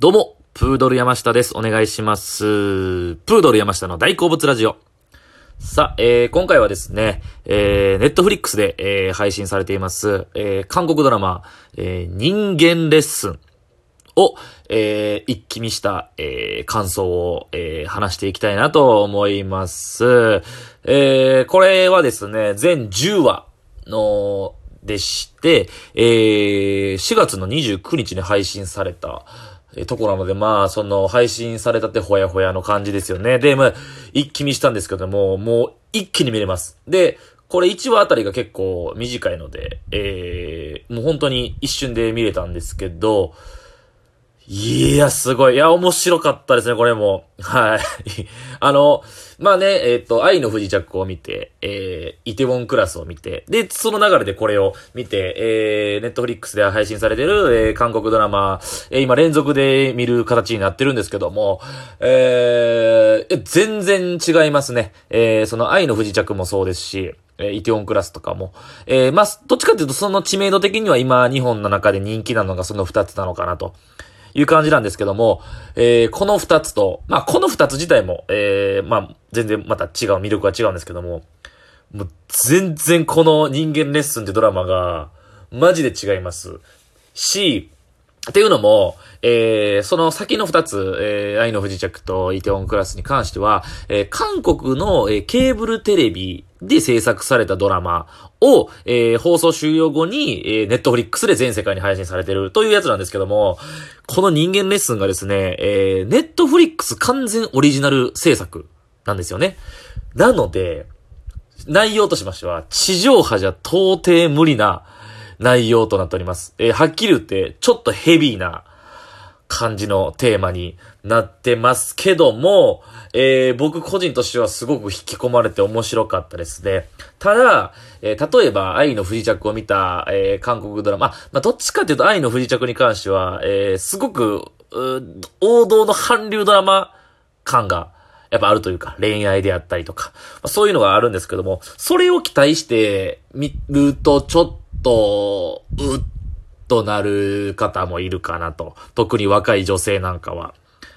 どうも、プードル山下です。お願いします。プードル山下の大好物ラジオ。さあ、えー、今回はですね、えー、ネットフリックスで、えー、配信されています、えー、韓国ドラマ、えー、人間レッスンを、えー、一気見した、えー、感想を、えー、話していきたいなと思います。えー、これはですね、全10話の、でして、えー、4月の29日に配信された、えところなので、まあ、その、配信されたってほやほやの感じですよね。で、まあ、一気見したんですけども、もう、一気に見れます。で、これ1話あたりが結構短いので、えー、もう本当に一瞬で見れたんですけど、いや、すごい。いや、面白かったですね、これも。はい。あの、まあね、えっ、と、愛の不時着を見て、えー、イテウォンクラスを見て、で、その流れでこれを見て、えー、ネットフリックスで配信されてる、えー、韓国ドラマ、えー、今連続で見る形になってるんですけども、えー、全然違いますね。えー、その愛の不時着もそうですし、えー、イテウォンクラスとかも。えー、まあ、どっちかっていうとその知名度的には今日本の中で人気なのがその二つなのかなと。いう感じなんですけども、えー、この二つと、まあ、この二つ自体も、えー、まあ、全然また違う、魅力は違うんですけども、もう、全然この人間レッスンってドラマが、マジで違います。し、っていうのも、えー、その先の二つ、えー、愛の不時着とイテウォンクラスに関しては、えー、韓国の、えー、ケーブルテレビで制作されたドラマを、えー、放送終了後に、えー、ネットフリックスで全世界に配信されてるというやつなんですけども、この人間レッスンがですね、えー、ネットフリックス完全オリジナル制作なんですよね。なので、内容としましては、地上波じゃ到底無理な内容となっております。えー、はっきり言って、ちょっとヘビーな感じのテーマになってますけども、えー、僕個人としてはすごく引き込まれて面白かったですね。ただ、えー、例えば愛の不時着を見た、えー、韓国ドラマ、まあ、どっちかというと愛の不時着に関しては、えー、すごく、王道の韓流ドラマ感がやっぱあるというか、恋愛であったりとか、まあ、そういうのがあるんですけども、それを期待して見るとちょっと、うっとなる方もいるかなと。特に若い女性なんかは。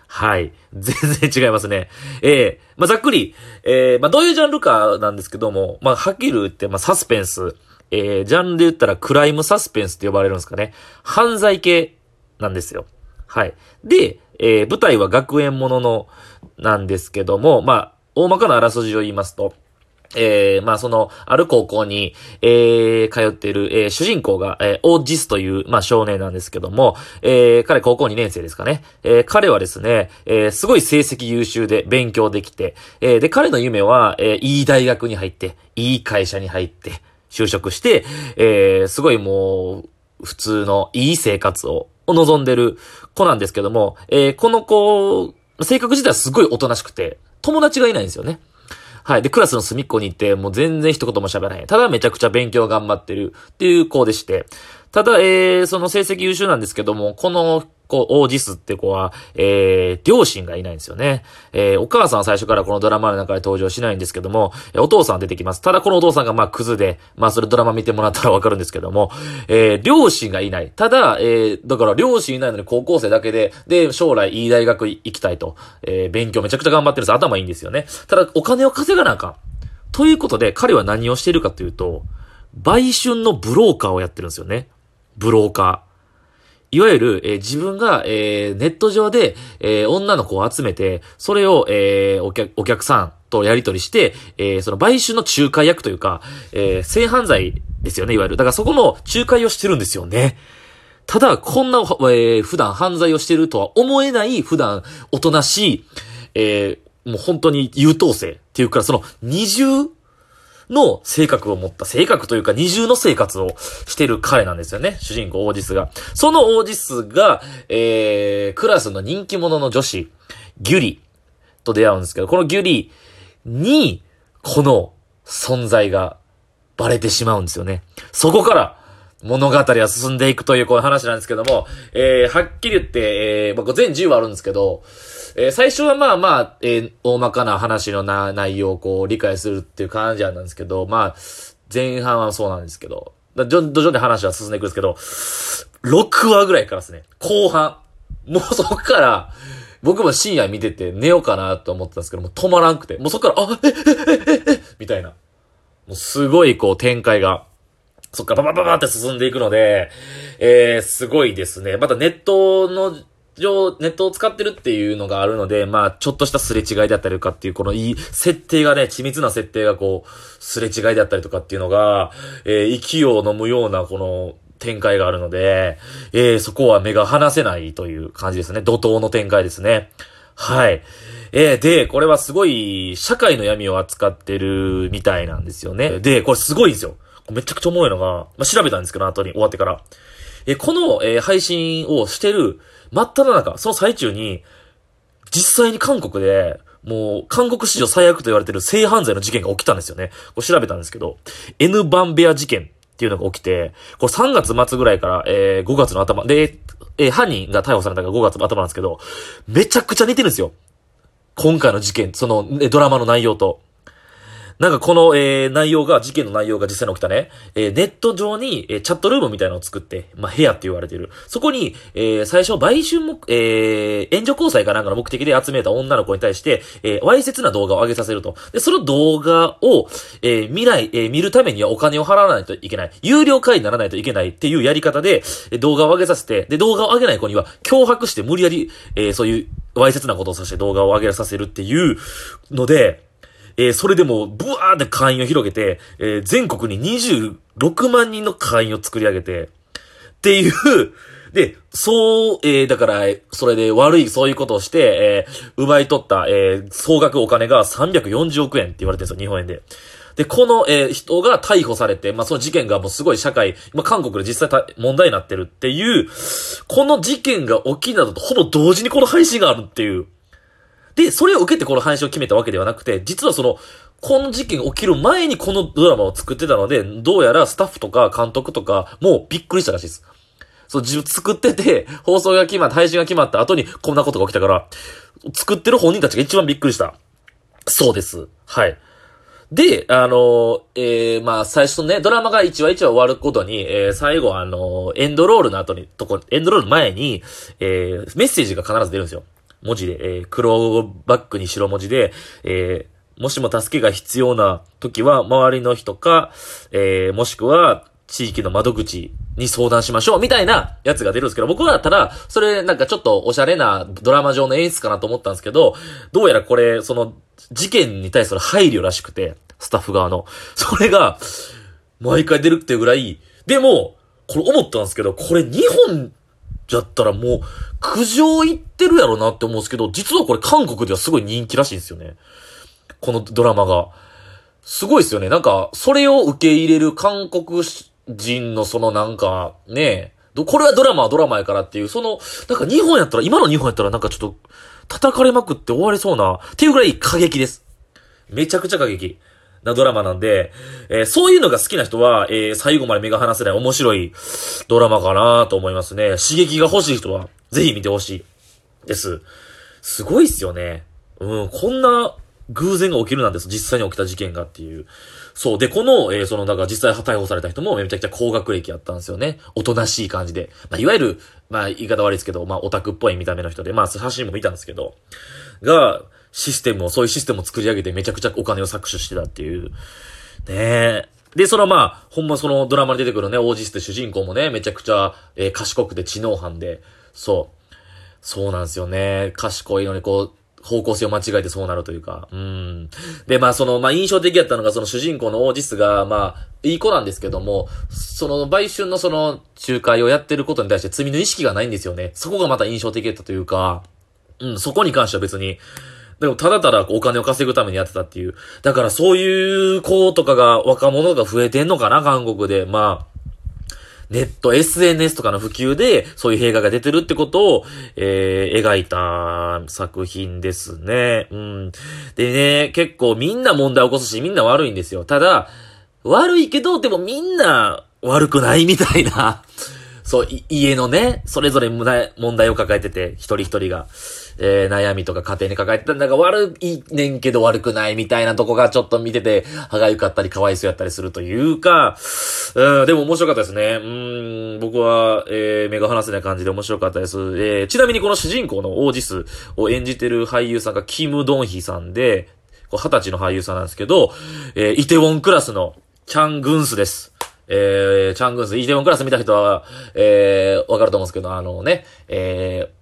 はい。全然違いますね。ええー、まあ、ざっくり、えー、まあ、どういうジャンルかなんですけども、まあ、はっきり言って、まあ、サスペンス、えー、ジャンルで言ったらクライムサスペンスって呼ばれるんですかね。犯罪系なんですよ。はい。で、えー、舞台は学園ものの、なんですけども、まあ、大まかなあらすじを言いますと、えー、まあその、ある高校に、えー、通っている、えー、主人公が、えー、オージスという、まあ少年なんですけども、えー、彼高校2年生ですかね。えー、彼はですね、えー、すごい成績優秀で勉強できて、えー、で、彼の夢は、えー、いい大学に入って、いい会社に入って、就職して、えー、すごいもう、普通のいい生活を、望んでる子なんですけども、えー、この子、性格自体はすごいおとなしくて、友達がいないんですよね。はい。で、クラスの隅っこに行って、もう全然一言も喋らへん。ただめちゃくちゃ勉強頑張ってるっていう子でして。ただ、えー、その成績優秀なんですけども、この子、オージスって子は、えー、両親がいないんですよね。えー、お母さんは最初からこのドラマの中で登場しないんですけどもえ、お父さん出てきます。ただこのお父さんがまあクズで、まあそれドラマ見てもらったらわかるんですけども、えー、両親がいない。ただ、えー、だから両親いないのに高校生だけで、で、将来いい大学行きたいと、えー、勉強めちゃくちゃ頑張ってるんです。頭いいんですよね。ただ、お金を稼がなあかん。ということで、彼は何をしているかというと、売春のブローカーをやってるんですよね。ブローカー。いわゆる、えー、自分が、えー、ネット上で、えー、女の子を集めて、それを、えお客、お客さんとやり取りして、えその売春の仲介役というか、え性犯罪ですよね、いわゆる。だからそこの仲介をしてるんですよね。ただ、こんな、え普段犯罪をしてるとは思えない、普段、おとなしい、えもう本当に優等生っていうか、その二重の性格を持った、性格というか二重の生活をしてる彼なんですよね。主人公オージスが。そのオージスが、えー、クラスの人気者の女子、ギュリと出会うんですけど、このギュリに、この存在がバレてしまうんですよね。そこから、物語は進んでいくというこういう話なんですけども、えー、はっきり言って、えー、まあ、全10話あるんですけど、えー、最初はまあまあ、えー、大まかな話のな内容をこう理解するっていう感じなんですけど、まあ、前半はそうなんですけど、徐々に話は進んでいくんですけど、6話ぐらいからですね、後半、もうそっから、僕も深夜見てて寝ようかなと思ってたんですけど、もう止まらんくて、もうそっから、あ、え、え、え、え、え、みたいな。もうすごいこう展開が、そっからババババって進んでいくので、えー、すごいですね。またネットの上、ネットを使ってるっていうのがあるので、まあ、ちょっとしたすれ違いだったりとかっていう、このいい、設定がね、緻密な設定がこう、すれ違いだったりとかっていうのが、えー、息を飲むような、この、展開があるので、えー、そこは目が離せないという感じですね。怒涛の展開ですね。はい。えー、で、これはすごい、社会の闇を扱ってるみたいなんですよね。で、これすごいんですよ。めちゃくちゃ重いのが、まあ、調べたんですけど、後に終わってから。え、この、えー、配信をしてる真っ只中、その最中に、実際に韓国で、もう、韓国史上最悪と言われてる性犯罪の事件が起きたんですよね。これ調べたんですけど、N バンベア事件っていうのが起きて、これ3月末ぐらいから、えー、5月の頭、で、えー、犯人が逮捕されたのが5月の頭なんですけど、めちゃくちゃ似てるんですよ。今回の事件、その、えドラマの内容と。なんかこの、えー、内容が、事件の内容が実際に起きたね、えー、ネット上に、えー、チャットルームみたいなのを作って、まあ、部屋って言われてる。そこに、えー、最初、売春も、えー、援助交際かなんかの目的で集めた女の子に対して、えー、わいせつな動画を上げさせると。で、その動画を、えー、見ない、えー、見るためにはお金を払わないといけない。有料会にならないといけないっていうやり方で、え、動画を上げさせて、で、動画を上げない子には、脅迫して無理やり、えー、そういう、わいせつなことをさせて動画を上げさせるっていうので、えー、それでも、ブワーって会員を広げて、えー、全国に26万人の会員を作り上げて、っていう、で、そう、えー、だから、それで悪い、そういうことをして、えー、奪い取った、えー、総額お金が340億円って言われてるんですよ、日本円で。で、この、えー、人が逮捕されて、まあ、その事件がもうすごい社会、まあ、韓国で実際問題になってるっていう、この事件が起きたのとほぼ同時にこの配信があるっていう。で、それを受けてこの配信を決めたわけではなくて、実はその、この事件起きる前にこのドラマを作ってたので、どうやらスタッフとか監督とかもうびっくりしたらしいです。そう、自分作ってて、放送が決まった、配信が決まった後にこんなことが起きたから、作ってる本人たちが一番びっくりした。そうです。はい。で、あのえー、まあ、最初ね、ドラマが1話1話終わることに、えー、最後あのエンドロールの後に、とこ、エンドロール前に、えー、メッセージが必ず出るんですよ。文字で、えー、黒バックに白文字で、えー、もしも助けが必要な時は、周りの人か、えー、もしくは、地域の窓口に相談しましょう、みたいなやつが出るんですけど、僕はただ、それなんかちょっとおしゃれなドラマ上の演出かなと思ったんですけど、どうやらこれ、その、事件に対する配慮らしくて、スタッフ側の。それが、毎回出るっていうぐらい、でも、これ思ったんですけど、これ日本じゃったらもう、苦情言ってるやろなって思うんですけど、実はこれ韓国ではすごい人気らしいんですよね。このドラマが。すごいですよね。なんか、それを受け入れる韓国人のそのなんか、ねこれはドラマはドラマやからっていう、その、なんか日本やったら、今の日本やったらなんかちょっと、叩かれまくって終わりそうな、っていうぐらい過激です。めちゃくちゃ過激なドラマなんで、えー、そういうのが好きな人は、えー、最後まで目が離せない面白いドラマかなと思いますね。刺激が欲しい人は、ぜひ見てほしいです。すごいっすよね。うん、こんな偶然が起きるなんです。実際に起きた事件がっていう。そう。で、この、えー、その、だから実際逮捕された人もめちゃくちゃ高学歴やったんですよね。おとなしい感じで。まあ、いわゆる、まあ、言い方悪いですけど、まあ、オタクっぽい見た目の人で、まあ、写真も見たんですけど、が、システムを、そういうシステムを作り上げてめちゃくちゃお金を搾取してたっていう。ねえ。で、そのまあ、ほんまそのドラマに出てくるね、オージスって主人公もね、めちゃくちゃ、えー、賢くて知能犯で、そう。そうなんですよね。賢いのにこう、方向性を間違えてそうなるというか。うん。で、まあその、まあ印象的やったのがその主人公のオージスが、まあ、いい子なんですけども、その売春のその仲介をやってることに対して罪の意識がないんですよね。そこがまた印象的だったというか、うん、そこに関しては別に、でも、ただただお金を稼ぐためにやってたっていう。だからそういう子とかが、若者が増えてんのかな、韓国で。まあ、ネット、SNS とかの普及で、そういう映画が出てるってことを、えー、描いた作品ですね。うん。でね、結構みんな問題起こすし、みんな悪いんですよ。ただ、悪いけど、でもみんな悪くないみたいな。そう、家のね、それぞれ問題を抱えてて、一人一人が、えー、悩みとか家庭に抱えてたんだが悪いねんけど悪くないみたいなとこがちょっと見てて、歯がゆかったり、かわいそうやったりするというか、うん、でも面白かったですね。うん、僕は、えー、目が離せない感じで面白かったです。えー、ちなみにこの主人公のオージスを演じてる俳優さんがキム・ドンヒさんで、二十歳の俳優さんなんですけど、えー、イテウォンクラスのチャン・グンスです。えー、チャン・グンス、イテウォンクラス見た人は、えー、わかると思うんですけど、あのね、えー、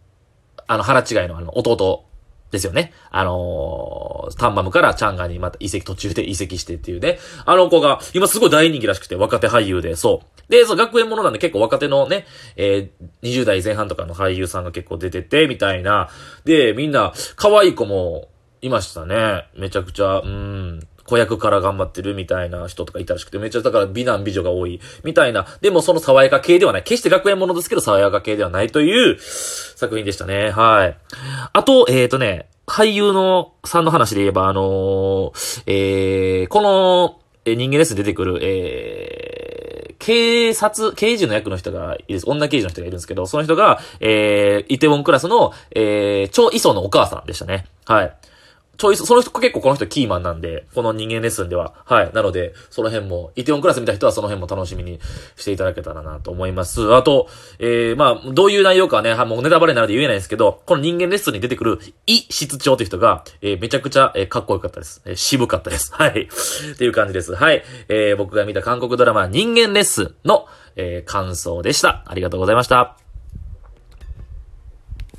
あの、腹違いのあの、弟ですよね。あのー、タンバムからチャンガにまた移籍途中で移籍してっていうね。あの子が、今すごい大人気らしくて、若手俳優で、そう。で、そう、学園ものなんで結構若手のね、えー、20代前半とかの俳優さんが結構出てて、みたいな。で、みんな、可愛い子もいましたね。めちゃくちゃ、うん。子役から頑張ってるみたいな人とかいたらしくて、めっちゃだから美男美女が多いみたいな、でもその爽やか系ではない。決して学園ものですけど爽やか系ではないという作品でしたね。はい。あと、えっ、ー、とね、俳優のさんの話で言えば、あのー、えー、この、え人間レス出てくる、えー、警察、刑事の役の人がいるです。女刑事の人がいるんですけど、その人が、えー、イテウォンクラスの、えー、超イソのお母さんでしたね。はい。ちょい、その人、結構この人キーマンなんで、この人間レッスンでは。はい。なので、その辺も、イテオンクラス見た人はその辺も楽しみにしていただけたらなと思います。あと、えー、まあ、どういう内容かはね、はもうネタバレになるで言えないんですけど、この人間レッスンに出てくる、イ室長という人が、えー、めちゃくちゃ、えー、かっこよかったです。えー、渋かったです。はい。っていう感じです。はい。えー、僕が見た韓国ドラマ、人間レッスンの、えー、感想でした。ありがとうございました。